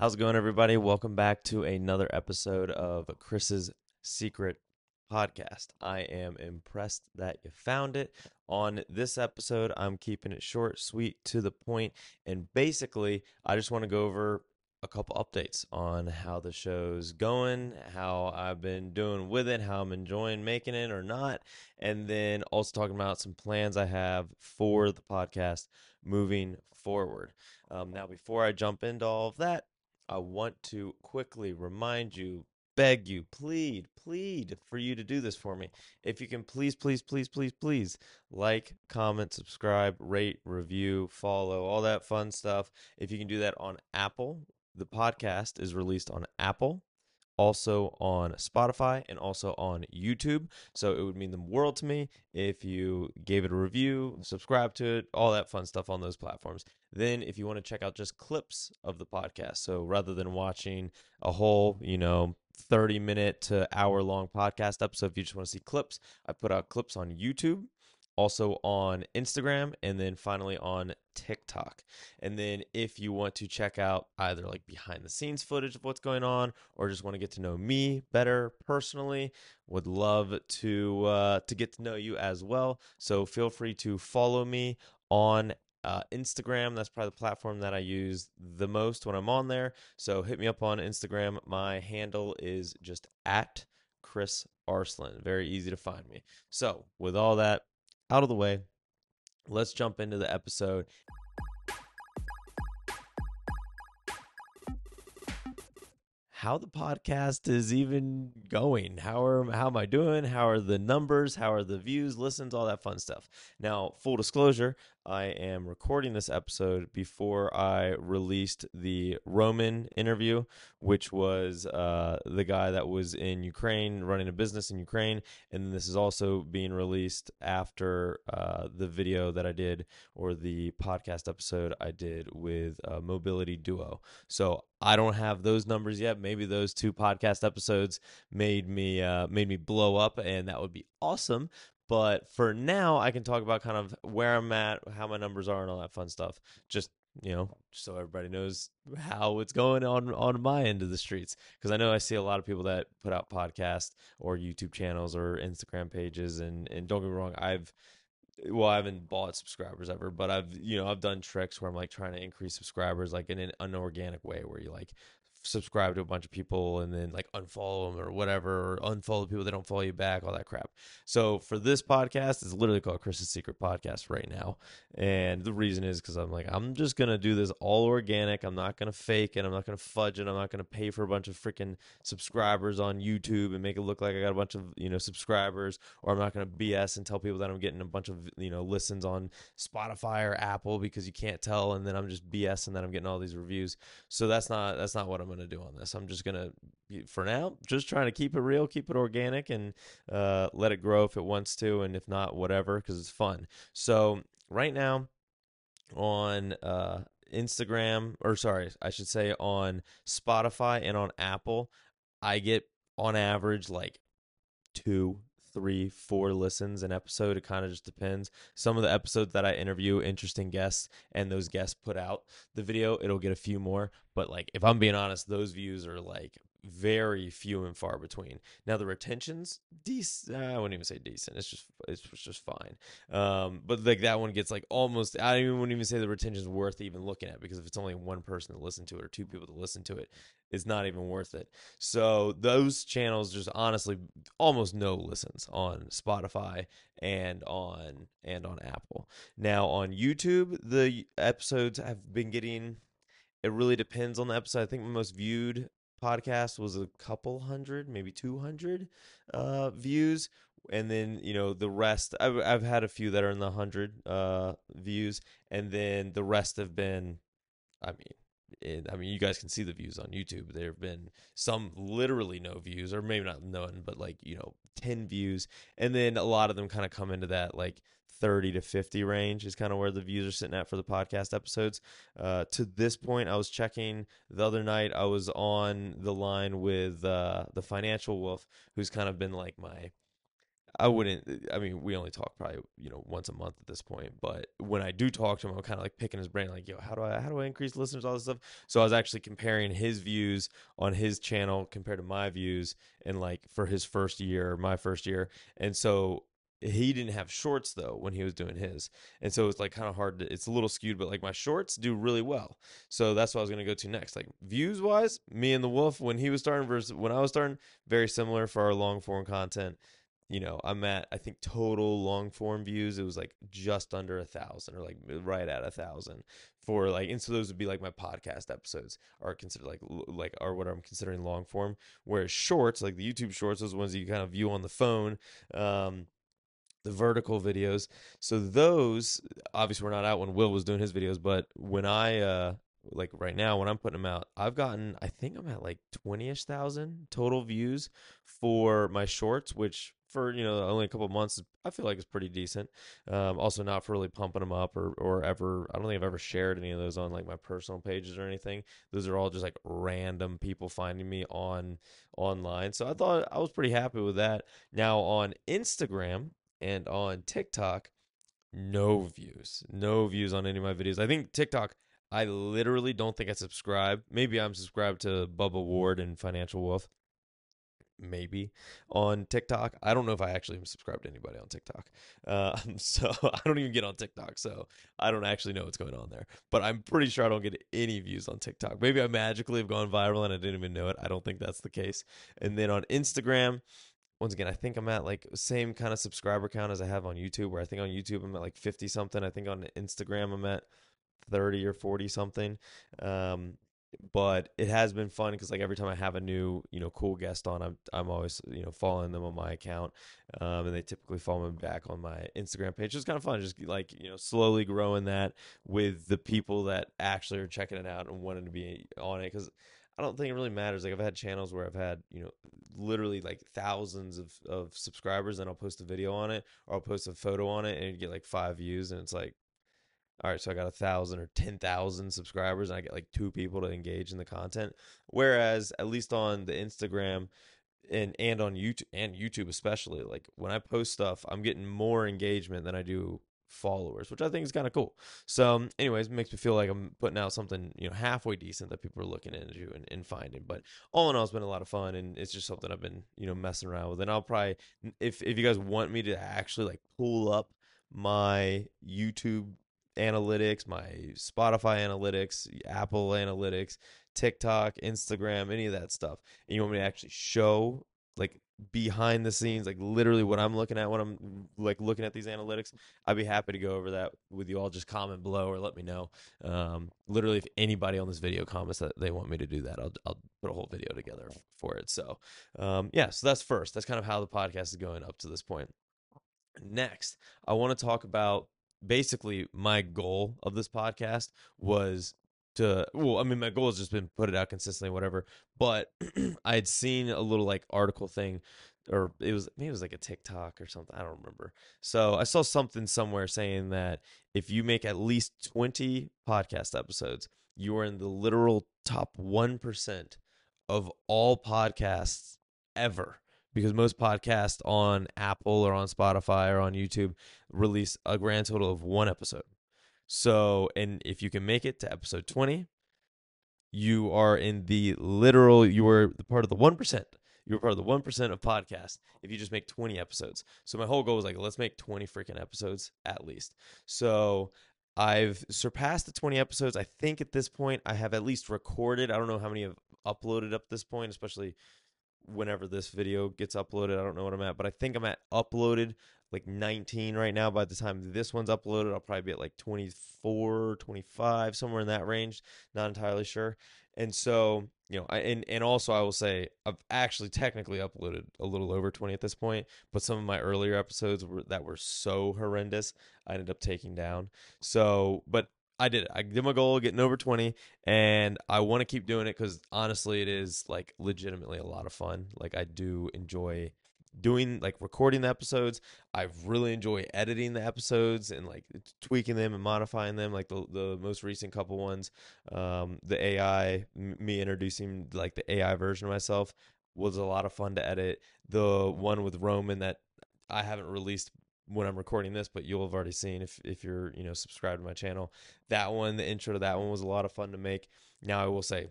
How's it going, everybody? Welcome back to another episode of Chris's Secret Podcast. I am impressed that you found it. On this episode, I'm keeping it short, sweet, to the point, and basically, I just want to go over a couple updates on how the show's going, how I've been doing with it, how I'm enjoying making it or not, and then also talking about some plans I have for the podcast moving forward. Um, now, before I jump into all of that, I want to quickly remind you, beg you, plead, plead for you to do this for me. If you can please, please, please, please, please like, comment, subscribe, rate, review, follow, all that fun stuff. If you can do that on Apple, the podcast is released on Apple, also on Spotify and also on YouTube. So it would mean the world to me if you gave it a review, subscribe to it, all that fun stuff on those platforms. Then if you want to check out just clips of the podcast, so rather than watching a whole, you know, 30 minute to hour long podcast episode, if you just want to see clips, I put out clips on YouTube also on Instagram, and then finally on TikTok. And then if you want to check out either like behind the scenes footage of what's going on, or just want to get to know me better personally, would love to uh, to get to know you as well. So feel free to follow me on uh, Instagram. That's probably the platform that I use the most when I'm on there. So hit me up on Instagram. My handle is just at Chris Arslan. Very easy to find me. So with all that out of the way, let's jump into the episode. How the podcast is even going? How are how am I doing? How are the numbers? How are the views, listens, all that fun stuff? Now, full disclosure, I am recording this episode before I released the Roman interview, which was uh, the guy that was in Ukraine running a business in Ukraine. And this is also being released after uh, the video that I did or the podcast episode I did with uh, Mobility Duo. So I don't have those numbers yet. Maybe those two podcast episodes made me uh, made me blow up, and that would be awesome. But for now, I can talk about kind of where I'm at, how my numbers are, and all that fun stuff. Just you know, so everybody knows how it's going on on my end of the streets. Because I know I see a lot of people that put out podcasts or YouTube channels or Instagram pages, and and don't get me wrong, I've well, I haven't bought subscribers ever, but I've you know I've done tricks where I'm like trying to increase subscribers like in an unorganic way, where you like subscribe to a bunch of people and then like unfollow them or whatever, or unfollow people that don't follow you back, all that crap. So for this podcast, it's literally called Chris's Secret Podcast right now. And the reason is because I'm like, I'm just going to do this all organic. I'm not going to fake it. I'm not going to fudge it. I'm not going to pay for a bunch of freaking subscribers on YouTube and make it look like I got a bunch of, you know, subscribers, or I'm not going to BS and tell people that I'm getting a bunch of, you know, listens on Spotify or Apple because you can't tell. And then I'm just BS and then I'm getting all these reviews. So that's not, that's not what I'm going to do on this. I'm just going to, for now, just trying to keep it real, keep it organic, and uh, let it grow if it wants to, and if not, whatever, because it's fun. So right now on uh, Instagram, or sorry, I should say on Spotify and on Apple, I get on average like two three, four listens an episode. It kind of just depends. Some of the episodes that I interview interesting guests and those guests put out the video, it'll get a few more. But like, if I'm being honest, those views are like very few and far between. Now the retention's decent. I wouldn't even say decent. It's just it's just fine. Um, but like that one gets like almost. I even wouldn't even say the retention's worth even looking at because if it's only one person to listen to it or two people to listen to it, it's not even worth it. So those channels just honestly almost no listens on Spotify and on and on Apple. Now on YouTube, the episodes have been getting it really depends on the episode. I think most viewed podcast was a couple hundred, maybe 200 uh, views. And then, you know, the rest, I've, I've had a few that are in the 100 uh, views. And then the rest have been, I mean, it, I mean, you guys can see the views on YouTube. There have been some literally no views, or maybe not none, but like, you know, 10 views. And then a lot of them kind of come into that like 30 to 50 range is kind of where the views are sitting at for the podcast episodes. Uh, to this point, I was checking the other night, I was on the line with uh, the financial wolf, who's kind of been like my I wouldn't. I mean, we only talk probably you know once a month at this point. But when I do talk to him, I'm kind of like picking his brain, like, yo, how do I how do I increase listeners, all this stuff. So I was actually comparing his views on his channel compared to my views, and like for his first year, my first year, and so he didn't have shorts though when he was doing his and so it's like kind of hard to, it's a little skewed but like my shorts do really well so that's what i was going to go to next like views wise me and the wolf when he was starting versus when i was starting very similar for our long form content you know, I'm at I think total long form views. It was like just under a thousand, or like right at a thousand for like, and so those would be like my podcast episodes are considered like like are what I'm considering long form. Whereas shorts, like the YouTube shorts, those ones that you kind of view on the phone. Um, the vertical videos. So those obviously were not out when Will was doing his videos, but when I uh like right now when I'm putting them out, I've gotten I think I'm at like 20ish thousand total views for my shorts, which for you know only a couple months i feel like it's pretty decent. Um, also not for really pumping them up or, or ever i don't think i've ever shared any of those on like my personal pages or anything. Those are all just like random people finding me on online. So i thought i was pretty happy with that. Now on instagram and on tiktok no views no views on any of my videos. I think tiktok i literally don't think i subscribe. Maybe i'm subscribed to bubba ward and financial wolf maybe on TikTok. I don't know if I actually subscribe to anybody on TikTok. Uh, so I don't even get on TikTok. So I don't actually know what's going on there. But I'm pretty sure I don't get any views on TikTok. Maybe I magically have gone viral and I didn't even know it. I don't think that's the case. And then on Instagram, once again, I think I'm at like same kind of subscriber count as I have on YouTube, where I think on YouTube I'm at like 50 something. I think on Instagram I'm at 30 or 40 something. Um, but it has been fun because like every time I have a new you know cool guest on, I'm I'm always you know following them on my account, um, and they typically follow me back on my Instagram page. It's kind of fun, just like you know slowly growing that with the people that actually are checking it out and wanting to be on it because. I don't think it really matters. Like I've had channels where I've had, you know, literally like thousands of, of subscribers and I'll post a video on it or I'll post a photo on it and you get like five views and it's like, all right, so I got a thousand or ten thousand subscribers, and I get like two people to engage in the content. Whereas at least on the Instagram and and on YouTube and YouTube especially, like when I post stuff, I'm getting more engagement than I do followers, which I think is kind of cool. So, anyways, it makes me feel like I'm putting out something you know halfway decent that people are looking into and, and finding. But all in all, it's been a lot of fun, and it's just something I've been you know messing around with. And I'll probably if if you guys want me to actually like pull up my YouTube analytics, my Spotify analytics, Apple analytics, TikTok, Instagram, any of that stuff. And you want me to actually show like behind the scenes, like literally what I'm looking at when I'm like looking at these analytics, I'd be happy to go over that with you all. Just comment below or let me know. Um, literally, if anybody on this video comments that they want me to do that, I'll, I'll put a whole video together for it. So, um, yeah, so that's first. That's kind of how the podcast is going up to this point. Next, I want to talk about basically my goal of this podcast mm-hmm. was to well i mean my goal has just been put it out consistently whatever but i had seen a little like article thing or it was maybe it was like a tiktok or something i don't remember. So i saw something somewhere saying that if you make at least 20 podcast episodes you are in the literal top 1% of all podcasts ever because most podcasts on Apple or on Spotify or on YouTube release a grand total of one episode. So, and if you can make it to episode 20, you are in the literal, you are part of the 1%. You're part of the 1% of podcasts if you just make 20 episodes. So, my whole goal was like, let's make 20 freaking episodes at least. So, I've surpassed the 20 episodes. I think at this point I have at least recorded. I don't know how many have uploaded up this point, especially whenever this video gets uploaded. I don't know what I'm at, but I think I'm at uploaded like 19 right now. By the time this one's uploaded, I'll probably be at like 24, 25, somewhere in that range. Not entirely sure. And so, you know, I, and, and also I will say I've actually technically uploaded a little over 20 at this point, but some of my earlier episodes were, that were so horrendous, I ended up taking down. So, but I did it. I did my goal, getting over 20, and I want to keep doing it because honestly, it is like legitimately a lot of fun. Like, I do enjoy doing like recording the episodes. I really enjoy editing the episodes and like tweaking them and modifying them. Like the the most recent couple ones, um, the AI, me introducing like the AI version of myself was a lot of fun to edit. The one with Roman that I haven't released when I'm recording this, but you'll have already seen if if you're you know subscribed to my channel. That one, the intro to that one was a lot of fun to make. Now I will say,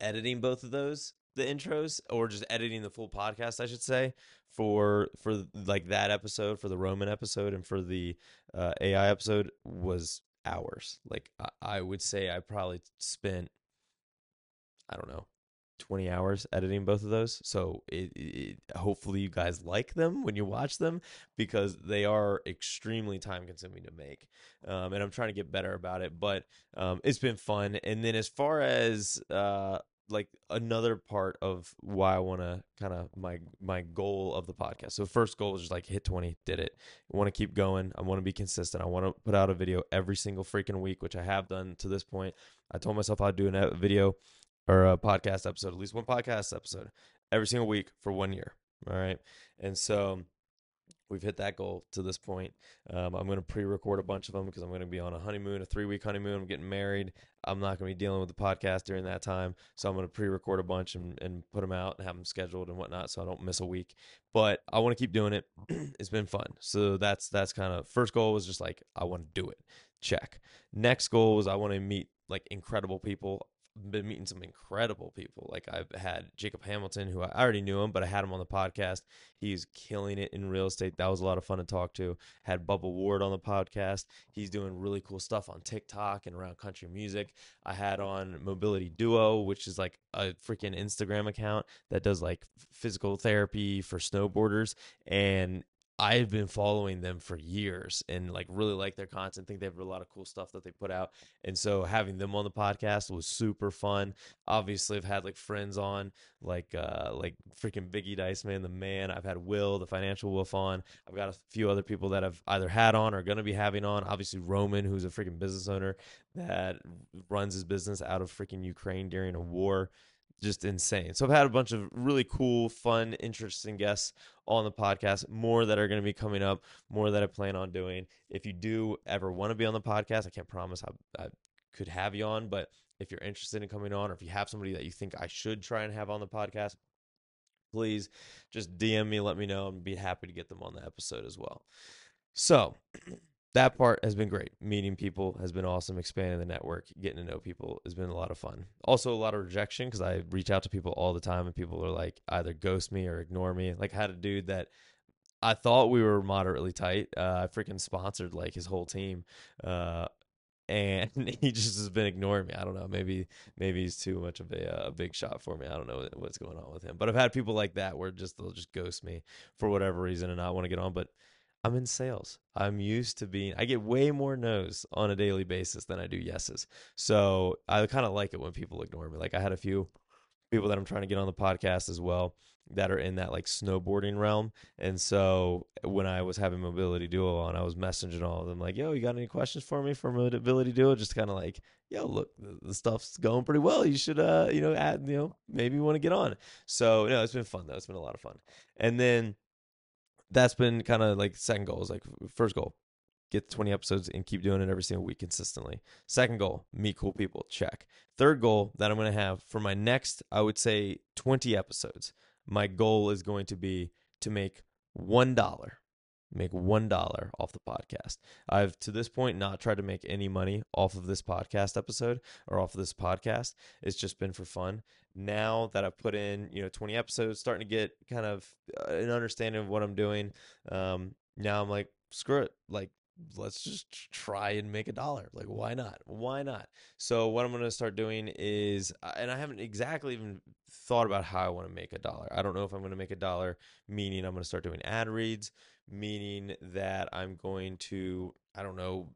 editing both of those, the intros, or just editing the full podcast, I should say, for for like that episode, for the Roman episode, and for the uh, AI episode was hours. Like I, I would say, I probably spent I don't know 20 hours editing both of those. So it, it, hopefully you guys like them when you watch them because they are extremely time consuming to make. Um, and I'm trying to get better about it, but um, it's been fun. And then as far as uh, like another part of why I want to kind of my my goal of the podcast. So first goal is just like hit 20, did it. Want to keep going. I want to be consistent. I want to put out a video every single freaking week, which I have done to this point. I told myself I'd do a video or a podcast episode, at least one podcast episode every single week for one year. All right. And so we've hit that goal to this point. Um, I'm going to pre-record a bunch of them because I'm going to be on a honeymoon, a three-week honeymoon. I'm getting married. I'm not going to be dealing with the podcast during that time, so I'm going to pre-record a bunch and, and put them out and have them scheduled and whatnot, so I don't miss a week. But I want to keep doing it. it's been fun. So that's that's kind of first goal was just like I want to do it. Check. Next goal was I want to meet like incredible people been meeting some incredible people. Like I've had Jacob Hamilton, who I already knew him, but I had him on the podcast. He's killing it in real estate. That was a lot of fun to talk to. Had Bubba Ward on the podcast. He's doing really cool stuff on TikTok and around country music. I had on Mobility Duo, which is like a freaking Instagram account that does like physical therapy for snowboarders. And I've been following them for years and like really like their content. Think they have a lot of cool stuff that they put out. And so having them on the podcast was super fun. Obviously, I've had like friends on like uh like freaking Biggie Dice Man, the man. I've had Will, the financial wolf on. I've got a few other people that I've either had on or gonna be having on. Obviously Roman, who's a freaking business owner that runs his business out of freaking Ukraine during a war just insane. So I've had a bunch of really cool, fun, interesting guests on the podcast, more that are going to be coming up, more that I plan on doing. If you do ever want to be on the podcast, I can't promise I, I could have you on, but if you're interested in coming on or if you have somebody that you think I should try and have on the podcast, please just DM me, let me know, and be happy to get them on the episode as well. So, that part has been great. Meeting people has been awesome. Expanding the network, getting to know people has been a lot of fun. Also, a lot of rejection because I reach out to people all the time and people are like either ghost me or ignore me. Like, I had a dude that I thought we were moderately tight. Uh, I freaking sponsored like his whole team. Uh, and he just has been ignoring me. I don't know. Maybe maybe he's too much of a, uh, a big shot for me. I don't know what's going on with him. But I've had people like that where just they'll just ghost me for whatever reason and not want to get on. But I'm in sales. I'm used to being, I get way more no's on a daily basis than I do yeses. So I kind of like it when people ignore me. Like I had a few people that I'm trying to get on the podcast as well that are in that like snowboarding realm. And so when I was having Mobility Duo on, I was messaging all of them like, yo, you got any questions for me for Mobility Duo? Just kind of like, yo, look, the, stuff's going pretty well. You should, uh, you know, add, you know, maybe you want to get on. So, know, it's been fun though. It's been a lot of fun. And then that's been kind of like second goal is like first goal get 20 episodes and keep doing it every single week consistently. Second goal meet cool people check. Third goal that i'm going to have for my next i would say 20 episodes my goal is going to be to make one dollar make one dollar off the podcast i've to this point not tried to make any money off of this podcast episode or off of this podcast it's just been for fun now that I've put in, you know, 20 episodes, starting to get kind of uh, an understanding of what I'm doing. Um, now I'm like, screw it. Like, let's just try and make a dollar. Like, why not? Why not? So, what I'm going to start doing is, uh, and I haven't exactly even thought about how I want to make a dollar. I don't know if I'm going to make a dollar, meaning I'm going to start doing ad reads, meaning that I'm going to, I don't know,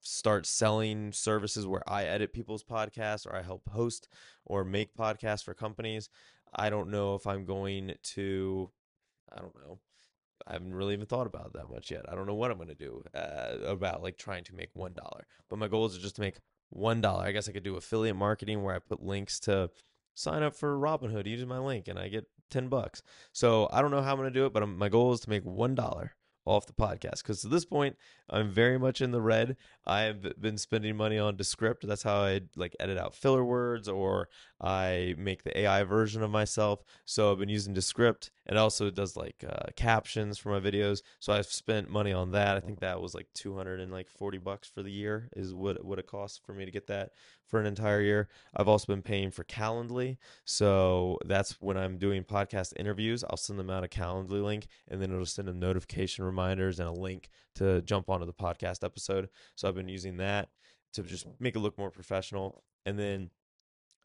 start selling services where I edit people's podcasts or I help host or make podcasts for companies. I don't know if I'm going to, I don't know. I haven't really even thought about that much yet. I don't know what I'm going to do uh, about like trying to make one dollar. But my goals are just to make one dollar. I guess I could do affiliate marketing where I put links to sign up for Robinhood using my link and I get ten bucks. So I don't know how I'm going to do it, but I'm, my goal is to make one dollar off the podcast because to this point i'm very much in the red i've been spending money on descript that's how i like edit out filler words or I make the AI version of myself. So I've been using Descript and also it does like uh, captions for my videos. So I've spent money on that. I think that was like 240 bucks for the year is what what it costs for me to get that for an entire year. I've also been paying for Calendly. So that's when I'm doing podcast interviews, I'll send them out a Calendly link and then it'll send them notification reminders and a link to jump onto the podcast episode. So I've been using that to just make it look more professional. And then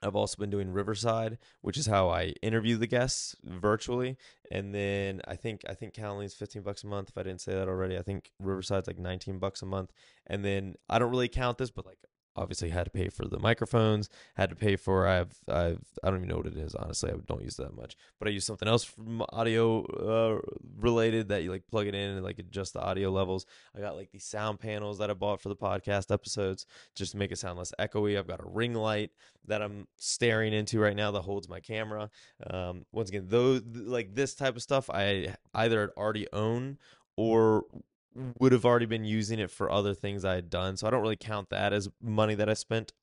I've also been doing Riverside, which is how I interview the guests virtually. And then I think I think Calendly's 15 bucks a month. If I didn't say that already, I think Riverside's like 19 bucks a month. And then I don't really count this, but like obviously had to pay for the microphones had to pay for i've i've i don't even know what it is honestly i don't use that much but i use something else from audio uh, related that you like plug it in and like adjust the audio levels. I got like these sound panels that i bought for the podcast episodes just to make it sound less echoey. I've got a ring light that i'm staring into right now that holds my camera. Um, once again those like this type of stuff i either already own or would have already been using it for other things I had done. So I don't really count that as money that I spent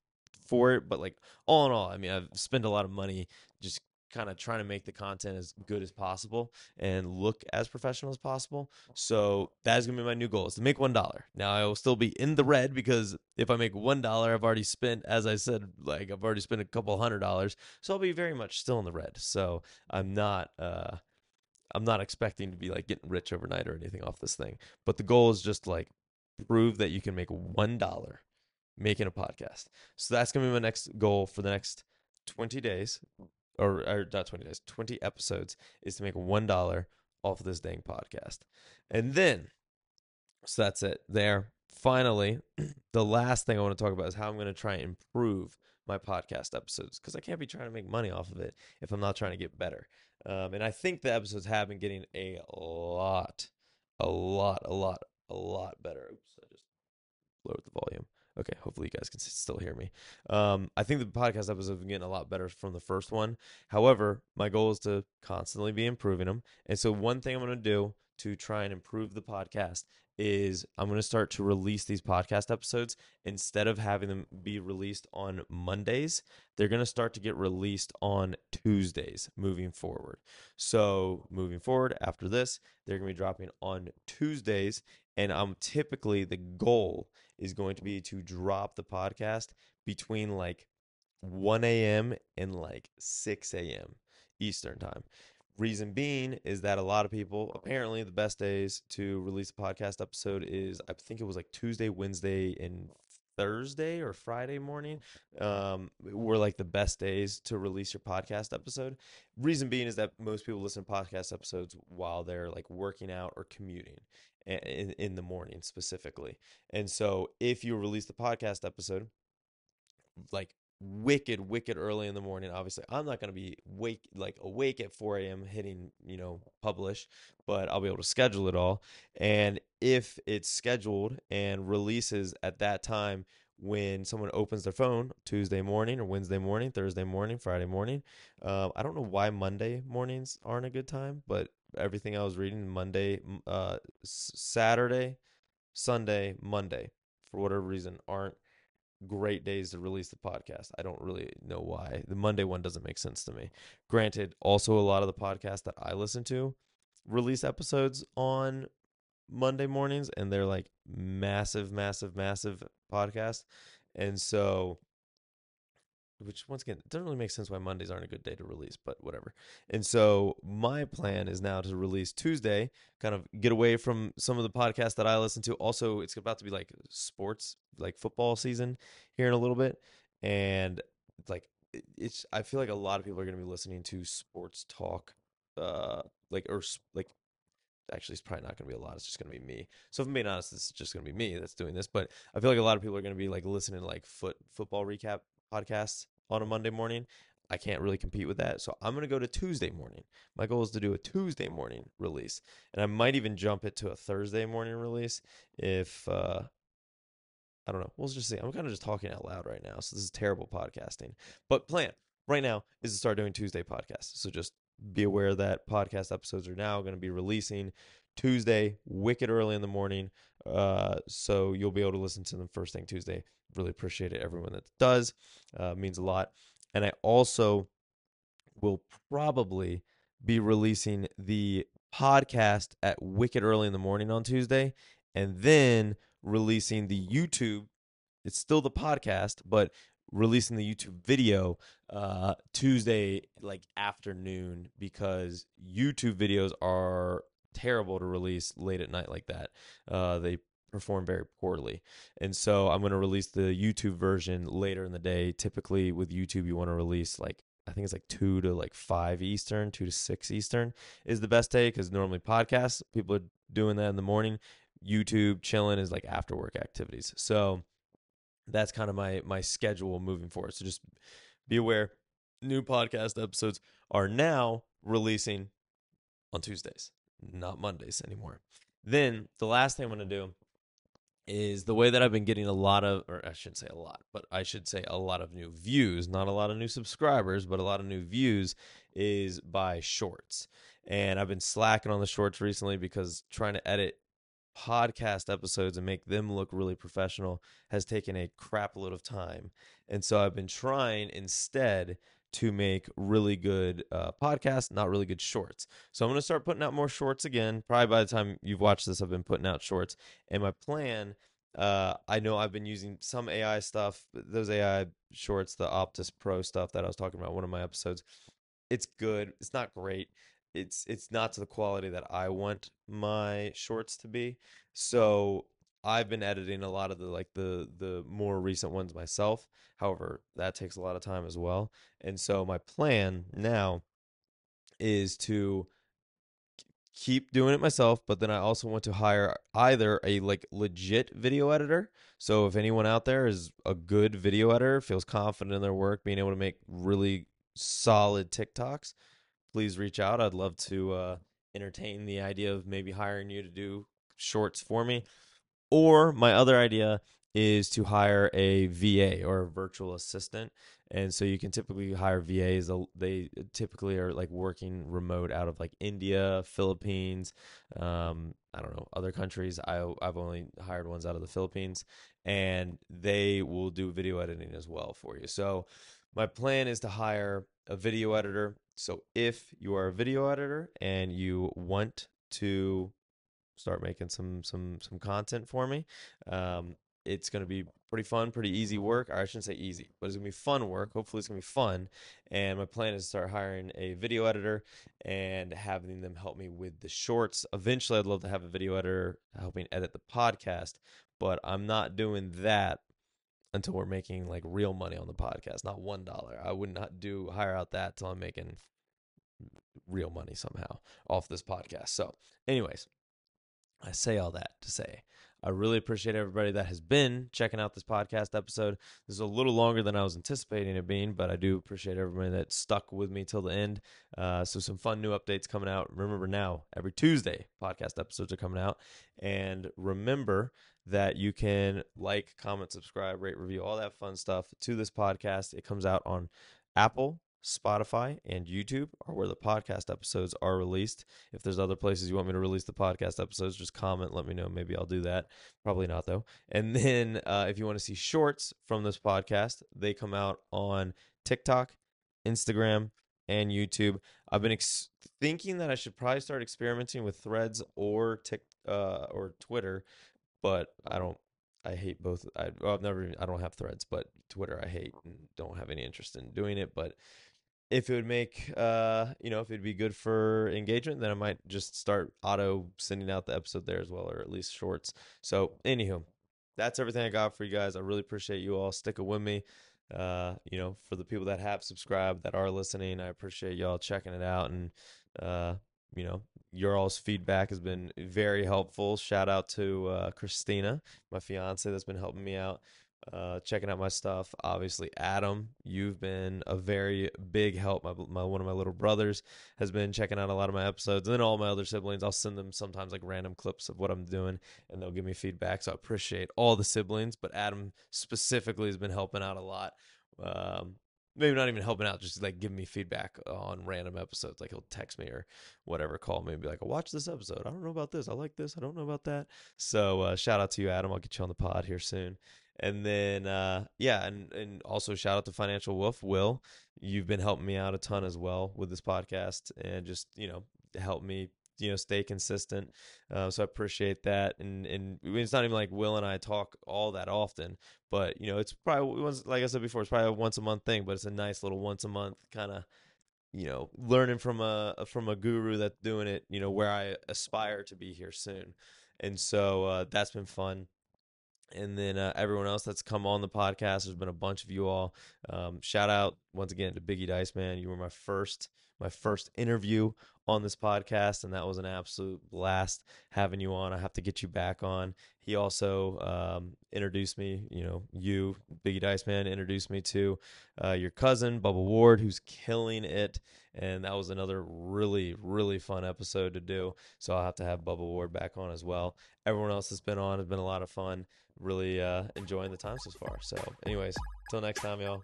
for it. But like all in all, I mean, I've spent a lot of money just kind of trying to make the content as good as possible and look as professional as possible. So that is gonna be my new goal is to make one dollar. Now I will still be in the red because if I make one dollar, I've already spent, as I said, like I've already spent a couple hundred dollars. So I'll be very much still in the red. So I'm not uh I'm not expecting to be like getting rich overnight or anything off this thing. But the goal is just like prove that you can make one dollar making a podcast. So that's gonna be my next goal for the next 20 days, or, or not 20 days, 20 episodes, is to make one dollar off of this dang podcast. And then, so that's it there. Finally, the last thing I want to talk about is how I'm going to try and improve my podcast episodes because I can't be trying to make money off of it if I'm not trying to get better. Um, and I think the episodes have been getting a lot, a lot, a lot, a lot better. Oops, I just lowered the volume. Okay, hopefully you guys can still hear me. Um, I think the podcast episodes have been getting a lot better from the first one. However, my goal is to constantly be improving them. And so, one thing I'm going to do to try and improve the podcast is I'm going to start to release these podcast episodes instead of having them be released on Mondays. They're going to start to get released on Tuesdays moving forward. So, moving forward after this, they're going to be dropping on Tuesdays. And I'm typically the goal is going to be to drop the podcast between like 1 a.m. and like 6 a.m. Eastern time. Reason being is that a lot of people apparently the best days to release a podcast episode is I think it was like Tuesday, Wednesday, and Thursday or Friday morning um, were like the best days to release your podcast episode. Reason being is that most people listen to podcast episodes while they're like working out or commuting in, in the morning specifically. And so if you release the podcast episode like wicked, wicked early in the morning. Obviously, I'm not going to be wake like awake at 4 a.m. hitting you know publish, but I'll be able to schedule it all. And if it's scheduled and releases at that time when someone opens their phone Tuesday morning or Wednesday morning, Thursday morning, Friday morning, uh, I don't know why Monday mornings aren't a good time, but everything I was reading Monday, uh, Saturday, Sunday, Monday, for whatever reason, aren't great days to release the podcast. I don't really know why. The Monday one doesn't make sense to me. Granted, also a lot of the podcasts that I listen to release episodes on Monday mornings and they're like massive, massive, massive podcasts. And so which once again it doesn't really make sense why Mondays aren't a good day to release, but whatever. And so my plan is now to release Tuesday, kind of get away from some of the podcasts that I listen to. Also, it's about to be like sports, like football season here in a little bit, and like it's. I feel like a lot of people are going to be listening to sports talk, uh, like or like actually it's probably not going to be a lot it's just going to be me so if i'm being honest it's just going to be me that's doing this but i feel like a lot of people are going to be like listening to like foot football recap podcasts on a Monday morning. I can't really compete with that. So I'm going to go to Tuesday morning. My goal is to do a Tuesday morning release. And I might even jump it to a Thursday morning release if, uh, I don't know. We'll just see. I'm kind of just talking out loud right now. So this is terrible podcasting. But plan right now is to start doing Tuesday podcasts. So just be aware that podcast episodes are now going to be releasing Tuesday, wicked early in the morning. Uh, so you'll be able to listen to them first thing Tuesday. Really appreciate it, everyone that does. Uh, means a lot. and I also will probably be releasing the podcast at wicked early in the morning on Tuesday, and then releasing the YouTube. It's still the podcast, but releasing the YouTube video uh, Tuesday like afternoon because YouTube videos are terrible to release late at night like that. Uh, they perform very poorly. And so I'm going to release the YouTube version later in the day. Typically with YouTube you want to release like I think it's like 2 to like 5 Eastern, 2 to 6 Eastern is the best day cuz normally podcasts people are doing that in the morning. YouTube chilling is like after work activities. So that's kind of my my schedule moving forward. So just be aware new podcast episodes are now releasing on Tuesdays, not Mondays anymore. Then the last thing I'm going to do is the way that I've been getting a lot of, or I shouldn't say a lot, but I should say a lot of new views, not a lot of new subscribers, but a lot of new views is by shorts. And I've been slacking on the shorts recently because trying to edit podcast episodes and make them look really professional has taken a crap load of time. And so I've been trying instead to make really good uh, podcasts, not really good shorts. So I'm going to start putting out more shorts again. Probably by the time you've watched this, I've been putting out shorts. And my plan, uh, I know I've been using some AI stuff, those AI shorts, the Opus Pro stuff that I was talking about one of my episodes. It's good. It's not great it's it's not to the quality that I want my shorts to be. So I've been editing a lot of the like the the more recent ones myself. However, that takes a lot of time as well. And so my plan now is to keep doing it myself, but then I also want to hire either a like legit video editor. So if anyone out there is a good video editor, feels confident in their work, being able to make really solid TikToks, please reach out. I'd love to uh, entertain the idea of maybe hiring you to do shorts for me. Or my other idea is to hire a VA or a virtual assistant. And so you can typically hire VAs. They typically are like working remote out of like India, Philippines, um, I don't know, other countries. I, I've only hired ones out of the Philippines, and they will do video editing as well for you. So my plan is to hire a video editor. So if you are a video editor and you want to start making some some some content for me, um, it's going to be pretty fun, pretty easy work. Or I shouldn't say easy, but it's going to be fun work. Hopefully, it's going to be fun. And my plan is to start hiring a video editor and having them help me with the shorts. Eventually, I'd love to have a video editor helping edit the podcast, but I'm not doing that until we're making like real money on the podcast, not one dollar. I would not do hire out that till I'm making real money somehow off this podcast. So, anyways, I say all that to say I really appreciate everybody that has been checking out this podcast episode. This is a little longer than I was anticipating it being, but I do appreciate everybody that stuck with me till the end. Uh, so, some fun new updates coming out. Remember now, every Tuesday, podcast episodes are coming out. And remember that you can like, comment, subscribe, rate, review, all that fun stuff to this podcast. It comes out on Apple, Spotify, and YouTube are where the podcast episodes are released. If there's other places you want me to release the podcast episodes, just comment, let me know. Maybe I'll do that. Probably not, though. And then uh, if you want to see shorts from this podcast, they come out on TikTok, Instagram, and YouTube. I've been ex- thinking that I should probably start experimenting with threads or Tik uh, or Twitter, but I don't I hate both. I, I've never. I don't have Threads, but Twitter I hate and don't have any interest in doing it. But if it would make uh you know if it'd be good for engagement then i might just start auto sending out the episode there as well or at least shorts. So anywho that's everything i got for you guys. I really appreciate you all sticking with me. Uh you know for the people that have subscribed that are listening i appreciate y'all checking it out and uh you know your all's feedback has been very helpful. Shout out to uh christina my fiance that's been helping me out uh, checking out my stuff. Obviously, Adam, you've been a very big help. My, my one of my little brothers has been checking out a lot of my episodes, and then all my other siblings. I'll send them sometimes like random clips of what I'm doing, and they'll give me feedback. So I appreciate all the siblings, but Adam specifically has been helping out a lot. Um, maybe not even helping out, just like giving me feedback on random episodes. Like he'll text me or whatever, call me and be like, "I watched this episode. I don't know about this. I like this. I don't know about that." So uh, shout out to you, Adam. I'll get you on the pod here soon. And then uh, yeah, and and also shout out to Financial Wolf Will. You've been helping me out a ton as well with this podcast, and just you know help me you know stay consistent. Uh, so i appreciate that. And and it's not even like will and i talk all that often but you know it's probably once like i said before it's probably a once a month thing but it's a nice little once a month kind of you know learning from a from a guru that's doing it you know where i aspire to be here soon. And so uh, that's been fun and then uh, everyone else that's come on the podcast there's been a bunch of you all um, shout out once again to biggie dice man you were my first my first interview on this podcast, and that was an absolute blast having you on. I have to get you back on. He also um, introduced me, you know, you, Biggie Dice Man, introduced me to uh, your cousin, Bubba Ward, who's killing it. And that was another really, really fun episode to do. So I'll have to have Bubba Ward back on as well. Everyone else that's been on has been a lot of fun. Really uh, enjoying the time so far. So, anyways, until next time, y'all.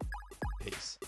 Peace.